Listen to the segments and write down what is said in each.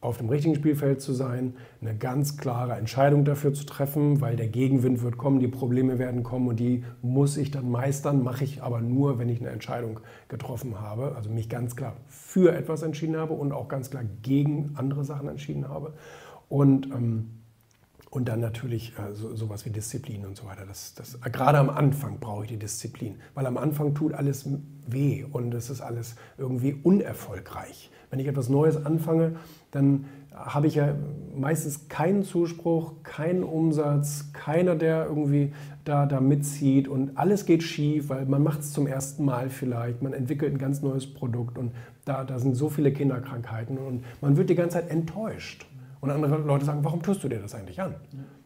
auf dem richtigen Spielfeld zu sein, eine ganz klare Entscheidung dafür zu treffen, weil der Gegenwind wird kommen, die Probleme werden kommen und die muss ich dann meistern, mache ich aber nur, wenn ich eine Entscheidung getroffen habe, also mich ganz klar für etwas entschieden habe und auch ganz klar gegen andere Sachen entschieden habe. Und, ähm, und dann natürlich äh, so, sowas wie Disziplin und so weiter. Das, das, gerade am Anfang brauche ich die Disziplin, weil am Anfang tut alles weh und es ist alles irgendwie unerfolgreich. Wenn ich etwas Neues anfange, dann habe ich ja meistens keinen Zuspruch, keinen Umsatz, keiner, der irgendwie da, da mitzieht und alles geht schief, weil man macht es zum ersten Mal vielleicht, man entwickelt ein ganz neues Produkt und da, da sind so viele Kinderkrankheiten und man wird die ganze Zeit enttäuscht. Und andere Leute sagen, warum tust du dir das eigentlich an?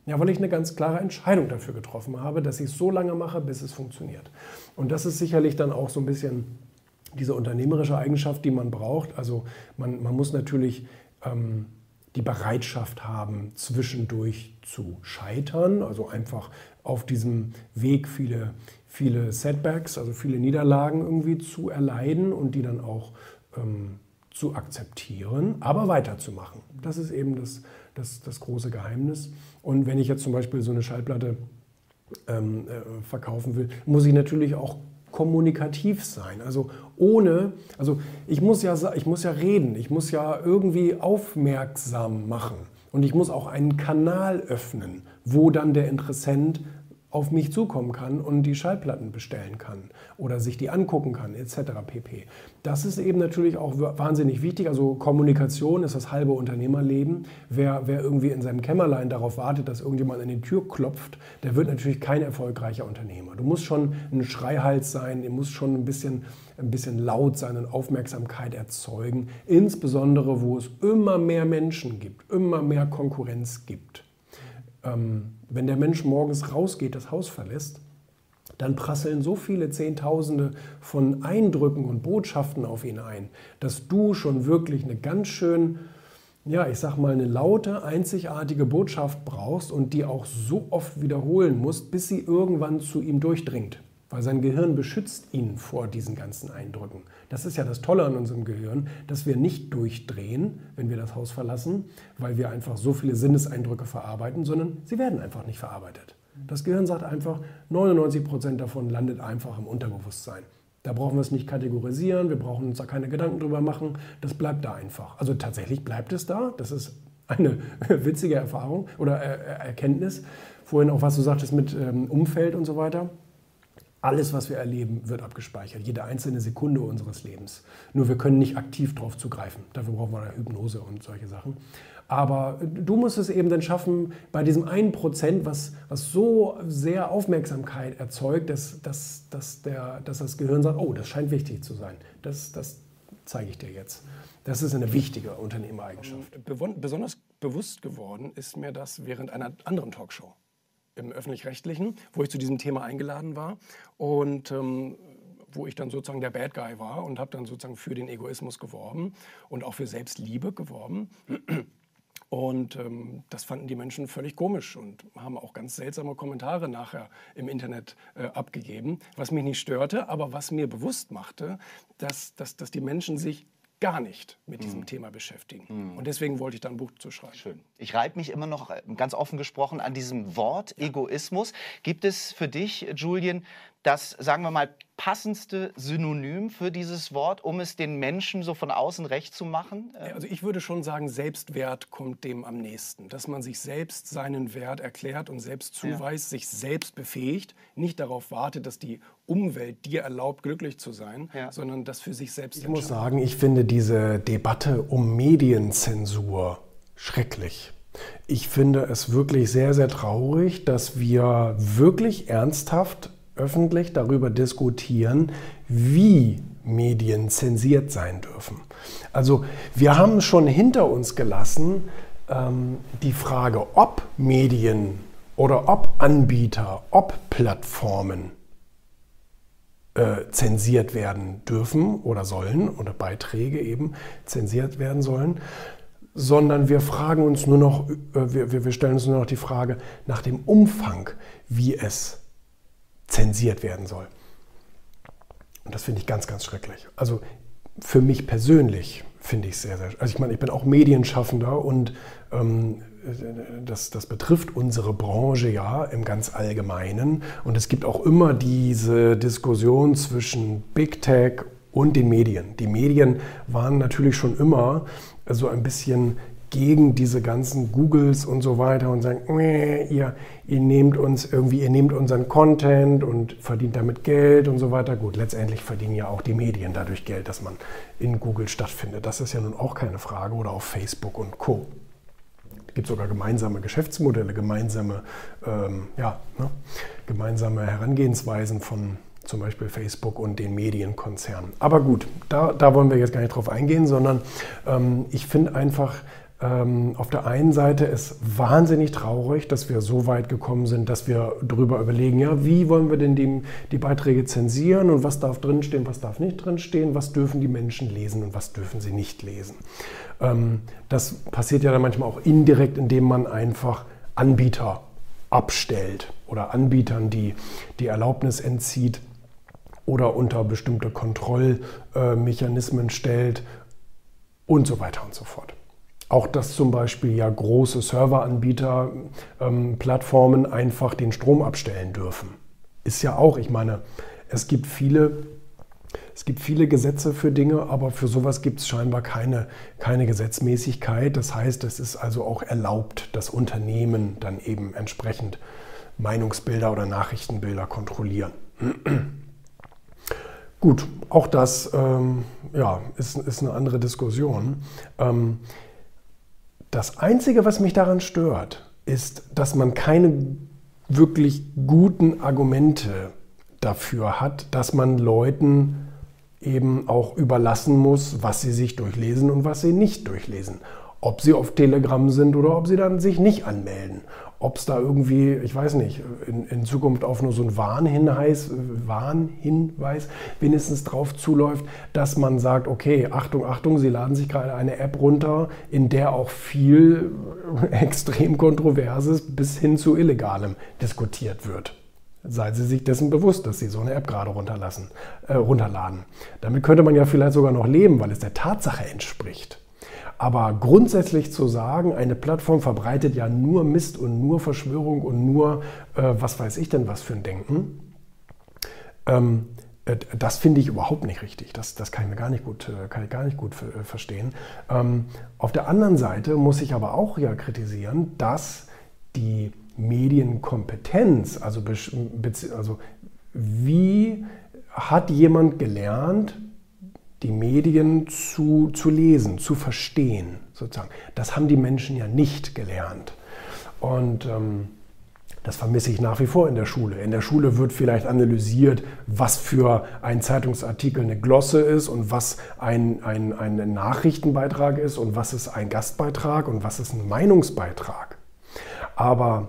Ja, weil ich eine ganz klare Entscheidung dafür getroffen habe, dass ich es so lange mache, bis es funktioniert. Und das ist sicherlich dann auch so ein bisschen diese unternehmerische Eigenschaft, die man braucht. Also man, man muss natürlich ähm, die Bereitschaft haben, zwischendurch zu scheitern, also einfach auf diesem Weg viele, viele Setbacks, also viele Niederlagen irgendwie zu erleiden und die dann auch ähm, zu akzeptieren, aber weiterzumachen. Das ist eben das, das, das große Geheimnis. Und wenn ich jetzt zum Beispiel so eine Schallplatte ähm, äh, verkaufen will, muss ich natürlich auch kommunikativ sein. Also ohne, also ich muss ja, ich muss ja reden, ich muss ja irgendwie aufmerksam machen und ich muss auch einen Kanal öffnen, wo dann der Interessent auf mich zukommen kann und die Schallplatten bestellen kann oder sich die angucken kann, etc. pp. Das ist eben natürlich auch wahnsinnig wichtig. Also Kommunikation ist das halbe Unternehmerleben. Wer, wer irgendwie in seinem Kämmerlein darauf wartet, dass irgendjemand an die Tür klopft, der wird natürlich kein erfolgreicher Unternehmer. Du musst schon ein Schreihals sein, du musst schon ein bisschen, ein bisschen laut sein und Aufmerksamkeit erzeugen, insbesondere wo es immer mehr Menschen gibt, immer mehr Konkurrenz gibt. Ähm, wenn der Mensch morgens rausgeht, das Haus verlässt, dann prasseln so viele Zehntausende von Eindrücken und Botschaften auf ihn ein, dass du schon wirklich eine ganz schön, ja, ich sag mal, eine laute, einzigartige Botschaft brauchst und die auch so oft wiederholen musst, bis sie irgendwann zu ihm durchdringt. Weil sein Gehirn beschützt ihn vor diesen ganzen Eindrücken. Das ist ja das Tolle an unserem Gehirn, dass wir nicht durchdrehen, wenn wir das Haus verlassen, weil wir einfach so viele Sinneseindrücke verarbeiten, sondern sie werden einfach nicht verarbeitet. Das Gehirn sagt einfach, 99 Prozent davon landet einfach im Unterbewusstsein. Da brauchen wir es nicht kategorisieren, wir brauchen uns da keine Gedanken drüber machen, das bleibt da einfach. Also tatsächlich bleibt es da, das ist eine witzige Erfahrung oder Erkenntnis. Vorhin auch, was du sagtest mit ähm, Umfeld und so weiter. Alles, was wir erleben, wird abgespeichert. Jede einzelne Sekunde unseres Lebens. Nur wir können nicht aktiv darauf zugreifen. Dafür brauchen wir eine Hypnose und solche Sachen. Aber du musst es eben dann schaffen, bei diesem einen Prozent, was, was so sehr Aufmerksamkeit erzeugt, dass, dass, dass, der, dass das Gehirn sagt, oh, das scheint wichtig zu sein. Das, das zeige ich dir jetzt. Das ist eine wichtige Unternehmereigenschaft. Besonders bewusst geworden ist mir das während einer anderen Talkshow im öffentlich-rechtlichen, wo ich zu diesem Thema eingeladen war und ähm, wo ich dann sozusagen der Bad Guy war und habe dann sozusagen für den Egoismus geworben und auch für Selbstliebe geworben. Und ähm, das fanden die Menschen völlig komisch und haben auch ganz seltsame Kommentare nachher im Internet äh, abgegeben, was mich nicht störte, aber was mir bewusst machte, dass, dass, dass die Menschen sich gar nicht mit diesem mm. Thema beschäftigen. Mm. Und deswegen wollte ich da ein Buch zu schreiben. Schön. Ich reibe mich immer noch äh, ganz offen gesprochen an diesem Wort Egoismus. Gibt es für dich, Julian, das, sagen wir mal, passendste Synonym für dieses Wort, um es den Menschen so von außen recht zu machen? Also ich würde schon sagen, Selbstwert kommt dem am nächsten. Dass man sich selbst seinen Wert erklärt und selbst zuweist, ja. sich selbst befähigt, nicht darauf wartet, dass die Umwelt dir erlaubt, glücklich zu sein, ja. sondern das für sich selbst Ich muss sagen, ich finde diese Debatte um Medienzensur schrecklich. Ich finde es wirklich sehr, sehr traurig, dass wir wirklich ernsthaft öffentlich darüber diskutieren, wie Medien zensiert sein dürfen. Also wir haben schon hinter uns gelassen ähm, die Frage, ob Medien oder ob Anbieter, ob Plattformen äh, zensiert werden dürfen oder sollen oder Beiträge eben zensiert werden sollen, sondern wir fragen uns nur noch, äh, wir, wir stellen uns nur noch die Frage nach dem Umfang, wie es zensiert werden soll. Und das finde ich ganz, ganz schrecklich. Also für mich persönlich finde ich sehr, sehr. Also ich meine, ich bin auch Medienschaffender und ähm, das, das betrifft unsere Branche ja im ganz Allgemeinen. Und es gibt auch immer diese Diskussion zwischen Big Tech und den Medien. Die Medien waren natürlich schon immer so ein bisschen gegen diese ganzen Googles und so weiter und sagen, ihr, ihr nehmt uns irgendwie, ihr nehmt unseren Content und verdient damit Geld und so weiter. Gut, letztendlich verdienen ja auch die Medien dadurch Geld, dass man in Google stattfindet. Das ist ja nun auch keine Frage oder auf Facebook und Co. Es gibt sogar gemeinsame Geschäftsmodelle, gemeinsame, ähm, ja, ne, gemeinsame Herangehensweisen von zum Beispiel Facebook und den Medienkonzernen. Aber gut, da, da wollen wir jetzt gar nicht drauf eingehen, sondern ähm, ich finde einfach, ähm, auf der einen Seite ist wahnsinnig traurig, dass wir so weit gekommen sind, dass wir darüber überlegen, ja, wie wollen wir denn die, die Beiträge zensieren und was darf drinstehen, was darf nicht drinstehen, was dürfen die Menschen lesen und was dürfen sie nicht lesen. Ähm, das passiert ja dann manchmal auch indirekt, indem man einfach Anbieter abstellt oder Anbietern die, die Erlaubnis entzieht oder unter bestimmte Kontrollmechanismen stellt und so weiter und so fort. Auch dass zum Beispiel ja große Serveranbieter, ähm, Plattformen einfach den Strom abstellen dürfen. Ist ja auch, ich meine, es gibt viele, es gibt viele Gesetze für Dinge, aber für sowas gibt es scheinbar keine, keine Gesetzmäßigkeit. Das heißt, es ist also auch erlaubt, dass Unternehmen dann eben entsprechend Meinungsbilder oder Nachrichtenbilder kontrollieren. Gut, auch das ähm, ja, ist, ist eine andere Diskussion. Ähm, das Einzige, was mich daran stört, ist, dass man keine wirklich guten Argumente dafür hat, dass man Leuten eben auch überlassen muss, was sie sich durchlesen und was sie nicht durchlesen. Ob sie auf Telegram sind oder ob sie dann sich nicht anmelden ob es da irgendwie, ich weiß nicht, in, in, Zukunft auf nur so einen Warnhinweis, Warnhinweis wenigstens drauf zuläuft, dass man sagt, okay, Achtung, Achtung, Sie laden sich gerade eine App runter, in der auch viel extrem Kontroverses bis hin zu Illegalem diskutiert wird. Seien Sie sich dessen bewusst, dass Sie so eine App gerade runterlassen, äh, runterladen. Damit könnte man ja vielleicht sogar noch leben, weil es der Tatsache entspricht. Aber grundsätzlich zu sagen, eine Plattform verbreitet ja nur Mist und nur Verschwörung und nur, äh, was weiß ich denn, was für ein Denken, ähm, äh, das finde ich überhaupt nicht richtig. Das, das kann ich mir gar nicht gut, äh, kann ich gar nicht gut äh, verstehen. Ähm, auf der anderen Seite muss ich aber auch ja kritisieren, dass die Medienkompetenz, also, also wie hat jemand gelernt, die Medien zu, zu lesen, zu verstehen, sozusagen. Das haben die Menschen ja nicht gelernt. Und ähm, das vermisse ich nach wie vor in der Schule. In der Schule wird vielleicht analysiert, was für ein Zeitungsartikel eine Glosse ist und was ein, ein, ein Nachrichtenbeitrag ist und was ist ein Gastbeitrag und was ist ein Meinungsbeitrag. Aber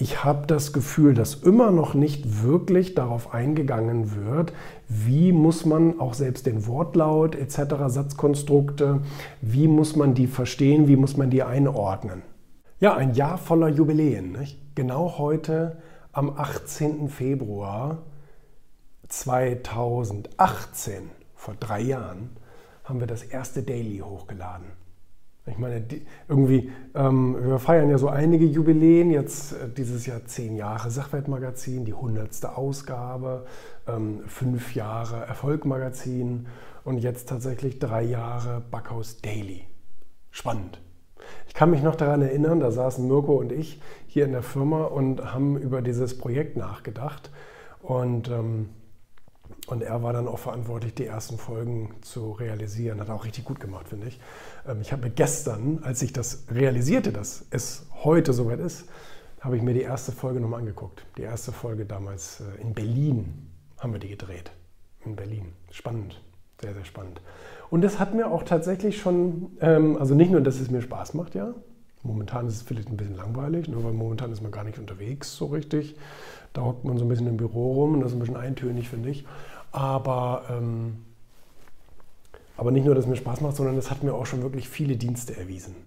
ich habe das Gefühl, dass immer noch nicht wirklich darauf eingegangen wird, wie muss man auch selbst den Wortlaut etc., Satzkonstrukte, wie muss man die verstehen, wie muss man die einordnen. Ja, ein Jahr voller Jubiläen. Nicht? Genau heute am 18. Februar 2018, vor drei Jahren, haben wir das erste Daily hochgeladen. Ich meine, die, irgendwie, ähm, wir feiern ja so einige Jubiläen, jetzt äh, dieses Jahr zehn Jahre Sachwertmagazin, die hundertste Ausgabe, ähm, fünf Jahre Erfolgmagazin und jetzt tatsächlich drei Jahre Backhaus Daily. Spannend. Ich kann mich noch daran erinnern, da saßen Mirko und ich hier in der Firma und haben über dieses Projekt nachgedacht und ähm, und er war dann auch verantwortlich, die ersten Folgen zu realisieren. Hat er auch richtig gut gemacht, finde ich. Ähm, ich habe gestern, als ich das realisierte, dass es heute soweit ist, habe ich mir die erste Folge nochmal angeguckt. Die erste Folge damals äh, in Berlin haben wir die gedreht. In Berlin. Spannend. Sehr, sehr spannend. Und das hat mir auch tatsächlich schon, ähm, also nicht nur, dass es mir Spaß macht, ja. Momentan ist es vielleicht ein bisschen langweilig, nur weil momentan ist man gar nicht unterwegs so richtig. Da hockt man so ein bisschen im Büro rum und das ist ein bisschen eintönig, finde ich. Aber, ähm, aber nicht nur, dass es mir Spaß macht, sondern es hat mir auch schon wirklich viele Dienste erwiesen.